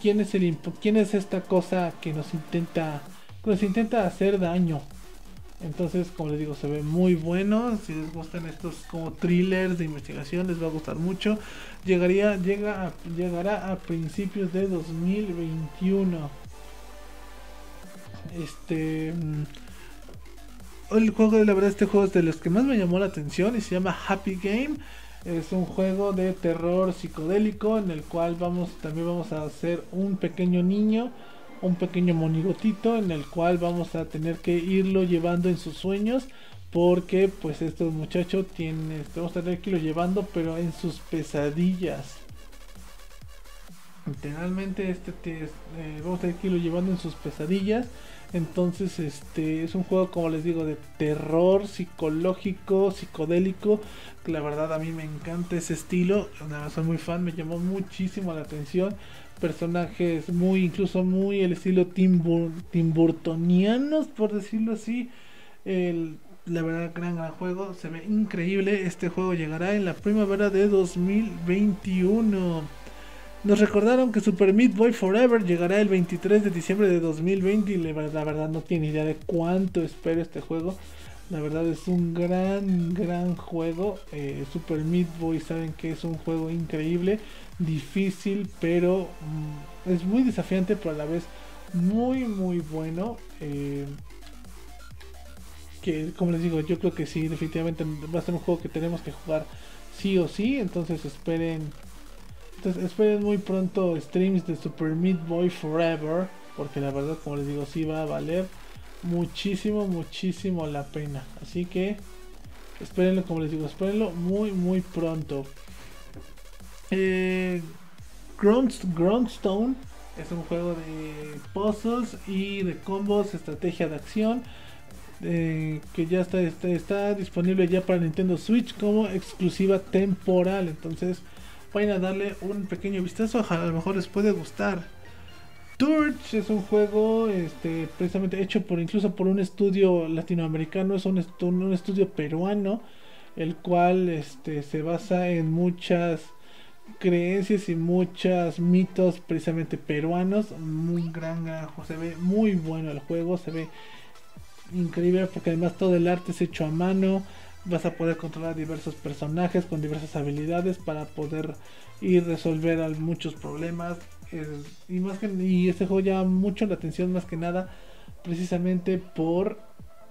quién es el quién es esta cosa que nos intenta que nos intenta hacer daño entonces, como les digo, se ve muy bueno. Si les gustan estos como thrillers de investigación, les va a gustar mucho. Llegaría, llega llegará a principios de 2021. Este. Mm, el juego, de la verdad, este juego es de los que más me llamó la atención y se llama Happy Game. Es un juego de terror psicodélico en el cual vamos, también vamos a hacer un pequeño niño un pequeño monigotito en el cual vamos a tener que irlo llevando en sus sueños porque pues estos muchachos tienen, vamos a tener que irlo llevando pero en sus pesadillas. Literalmente este eh, vamos a tener que irlo llevando en sus pesadillas. Entonces este es un juego como les digo de terror psicológico, psicodélico. La verdad a mí me encanta ese estilo. Soy muy fan, me llamó muchísimo la atención personajes muy, incluso muy el estilo Tim, Burtonianos, por decirlo así. El, la verdad, gran, gran juego, se ve increíble. Este juego llegará en la primavera de 2021. Nos recordaron que Super Meat Boy Forever llegará el 23 de diciembre de 2020 y la verdad, la verdad no tiene idea de cuánto espero este juego. La verdad es un gran, gran juego. Eh, Super Meat Boy saben que es un juego increíble difícil, pero mm, es muy desafiante, pero a la vez muy, muy bueno. Eh, que como les digo, yo creo que sí, definitivamente va a ser un juego que tenemos que jugar sí o sí. Entonces esperen. Entonces esperen muy pronto streams de Super Meat Boy Forever. porque la verdad como les digo sí va a valer muchísimo muchísimo la pena así que espérenlo como les digo espérenlo muy muy pronto eh, Groundstone es un juego de puzzles y de combos estrategia de acción eh, que ya está, está, disponible ya para Nintendo Switch como exclusiva temporal. Entonces vayan a darle un pequeño vistazo, a lo mejor les puede gustar. Torch es un juego este, precisamente hecho por incluso por un estudio latinoamericano, es un, estudio peruano, el cual este, se basa en muchas creencias y muchos mitos precisamente peruanos. Muy gran, se ve muy bueno el juego, se ve increíble porque además todo el arte es hecho a mano. Vas a poder controlar diversos personajes con diversas habilidades para poder ir resolver muchos problemas. Y más que y este juego llama mucho la atención más que nada precisamente por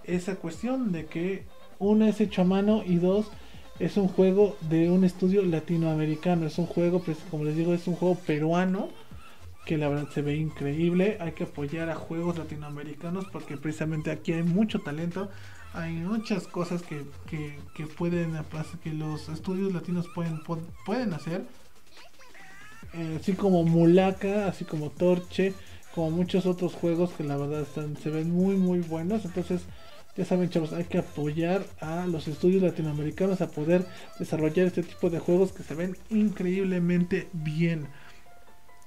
esa cuestión de que uno es hecho a mano y dos es un juego de un estudio latinoamericano. Es un juego, pues, como les digo, es un juego peruano que la verdad se ve increíble. Hay que apoyar a juegos latinoamericanos porque precisamente aquí hay mucho talento. Hay muchas cosas que, que, pueden, que los estudios latinos pueden, pueden hacer. Eh, así como Mulaka, así como Torche, como muchos otros juegos que la verdad están, se ven muy muy buenos. Entonces, ya saben chavos, hay que apoyar a los estudios latinoamericanos a poder desarrollar este tipo de juegos que se ven increíblemente bien.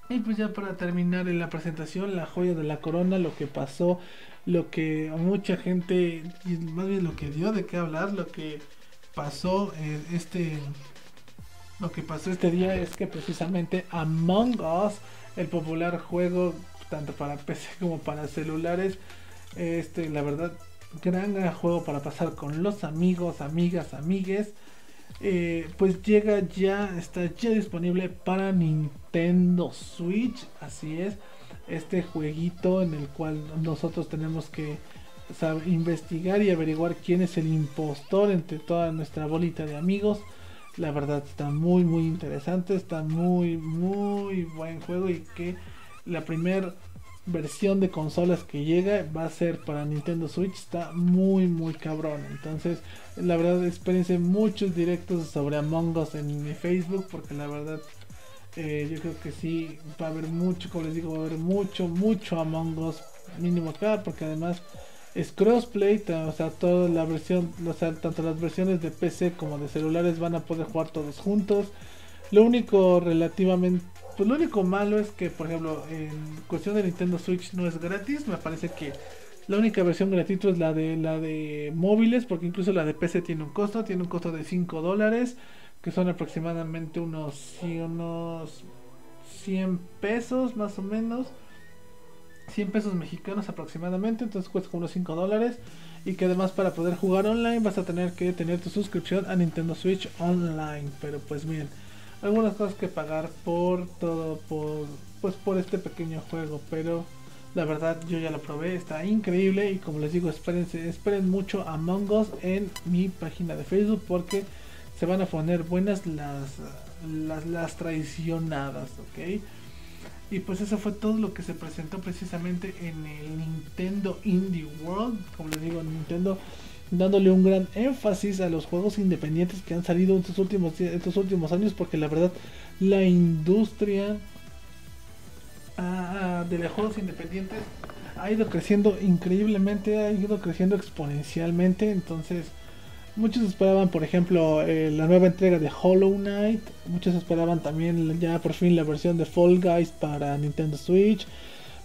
Y pues ya para terminar en la presentación, la joya de la corona, lo que pasó, lo que mucha gente, más bien lo que dio de qué hablar, lo que pasó eh, este, lo que pasó este día es que precisamente Among Us, el popular juego tanto para PC como para celulares, este, la verdad, gran, gran juego para pasar con los amigos, amigas, amigues. Eh, pues llega ya, está ya disponible para Nintendo Switch, así es, este jueguito en el cual nosotros tenemos que investigar y averiguar quién es el impostor entre toda nuestra bolita de amigos. La verdad está muy muy interesante, está muy muy buen juego y que la primera versión de consolas que llega va a ser para Nintendo Switch está muy muy cabrón. Entonces la verdad espérense muchos directos sobre Among Us en mi Facebook porque la verdad eh, yo creo que sí va a haber mucho como les digo va a haber mucho mucho Among Us mínimo acá porque además es crossplay o sea toda la versión o sea tanto las versiones de PC como de celulares van a poder jugar todos juntos lo único relativamente pues lo único malo es que, por ejemplo, en cuestión de Nintendo Switch no es gratis. Me parece que la única versión gratuita es la de la de móviles, porque incluso la de PC tiene un costo, tiene un costo de 5 dólares, que son aproximadamente unos, unos 100 pesos más o menos. 100 pesos mexicanos aproximadamente, entonces cuesta como unos 5 dólares. Y que además para poder jugar online vas a tener que tener tu suscripción a Nintendo Switch Online. Pero pues miren algunas cosas que pagar por todo, por, pues por este pequeño juego, pero la verdad yo ya lo probé, está increíble y como les digo, espérense, esperen mucho Among Us en mi página de Facebook porque se van a poner buenas las, las, las traicionadas, ¿ok? Y pues eso fue todo lo que se presentó precisamente en el Nintendo Indie World. Como les digo, Nintendo dándole un gran énfasis a los juegos independientes que han salido en estos últimos, estos últimos años, porque la verdad la industria ah, de los juegos independientes ha ido creciendo increíblemente, ha ido creciendo exponencialmente, entonces muchos esperaban por ejemplo eh, la nueva entrega de Hollow Knight, muchos esperaban también ya por fin la versión de Fall Guys para Nintendo Switch,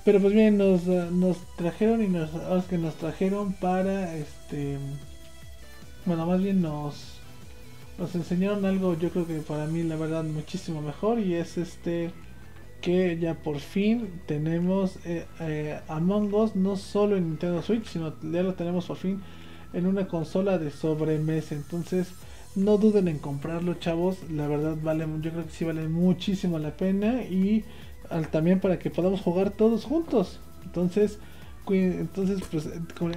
pero pues bien, nos, nos trajeron y nos, que nos trajeron para este. Bueno, más bien nos, nos enseñaron algo, yo creo que para mí la verdad muchísimo mejor y es este que ya por fin tenemos eh, eh, Among Us no solo en Nintendo Switch, sino ya lo tenemos por fin en una consola de sobremesa. Entonces, no duden en comprarlo, chavos. La verdad vale, yo creo que sí vale muchísimo la pena y también para que podamos jugar todos juntos. Entonces, entonces pues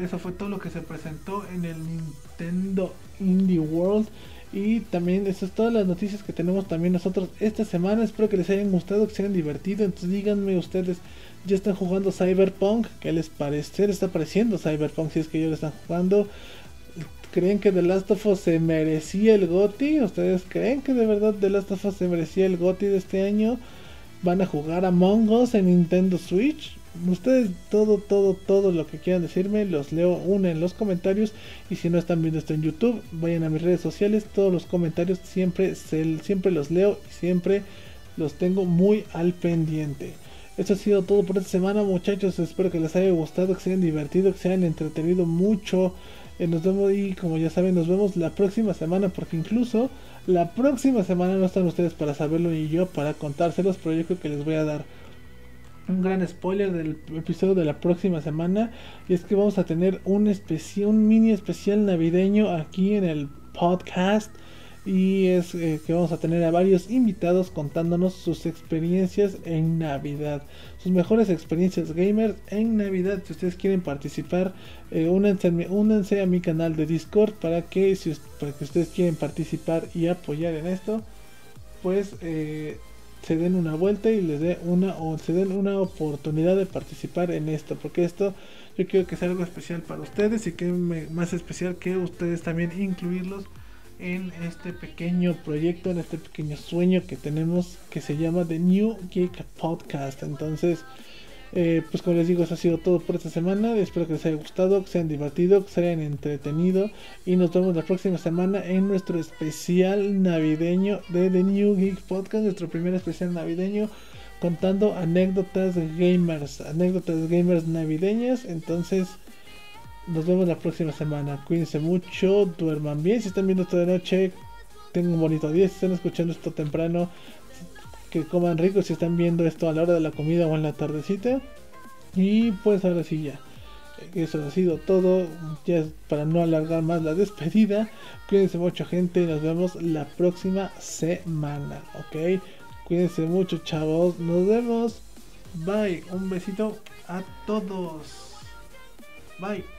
eso fue todo lo que se presentó en el Nintendo Indie World Y también esas todas las noticias que tenemos también nosotros esta semana. Espero que les hayan gustado, que se hayan divertido. Entonces díganme ustedes, ya están jugando Cyberpunk. ¿Qué les parece? ¿Les está pareciendo Cyberpunk si es que ya lo están jugando? ¿Creen que The Last of Us se merecía el GOTI? ¿Ustedes creen que de verdad The Last of Us se merecía el GOTI de este año? ¿Van a jugar Among Us en Nintendo Switch? Ustedes todo, todo, todo lo que quieran decirme, los leo una en los comentarios. Y si no están viendo esto en YouTube, vayan a mis redes sociales. Todos los comentarios siempre, siempre los leo y siempre los tengo muy al pendiente. Esto ha sido todo por esta semana muchachos. Espero que les haya gustado, que se hayan divertido, que se hayan entretenido mucho. Eh, nos vemos y como ya saben, nos vemos la próxima semana porque incluso la próxima semana no están ustedes para saberlo ni yo para contárselos, pero yo creo que les voy a dar un gran spoiler del episodio de la próxima semana y es que vamos a tener un especial un mini especial navideño aquí en el podcast y es eh, que vamos a tener a varios invitados contándonos sus experiencias en Navidad, sus mejores experiencias gamers en Navidad. Si ustedes quieren participar, eh, únanse, a mi canal de Discord para que si para que ustedes quieren participar y apoyar en esto, pues eh, se den una vuelta y les dé una o se den una oportunidad de participar en esto, porque esto yo quiero que sea algo especial para ustedes y que más especial que ustedes también incluirlos en este pequeño proyecto, en este pequeño sueño que tenemos que se llama The New Geek Podcast. Entonces, eh, pues como les digo, eso ha sido todo por esta semana. Espero que les haya gustado, que se hayan divertido, que se hayan entretenido. Y nos vemos la próxima semana en nuestro especial navideño de The New Geek Podcast, nuestro primer especial navideño contando anécdotas gamers, anécdotas gamers navideñas. Entonces, nos vemos la próxima semana. Cuídense mucho, duerman bien. Si están viendo esto de noche, tengan un bonito día. Si están escuchando esto temprano, que coman rico. Si están viendo esto a la hora de la comida o en la tardecita. Y pues ahora sí ya. Eso ha sido todo. Ya para no alargar más la despedida. Cuídense mucho, gente. Nos vemos la próxima semana. Ok. Cuídense mucho, chavos. Nos vemos. Bye. Un besito a todos. Bye.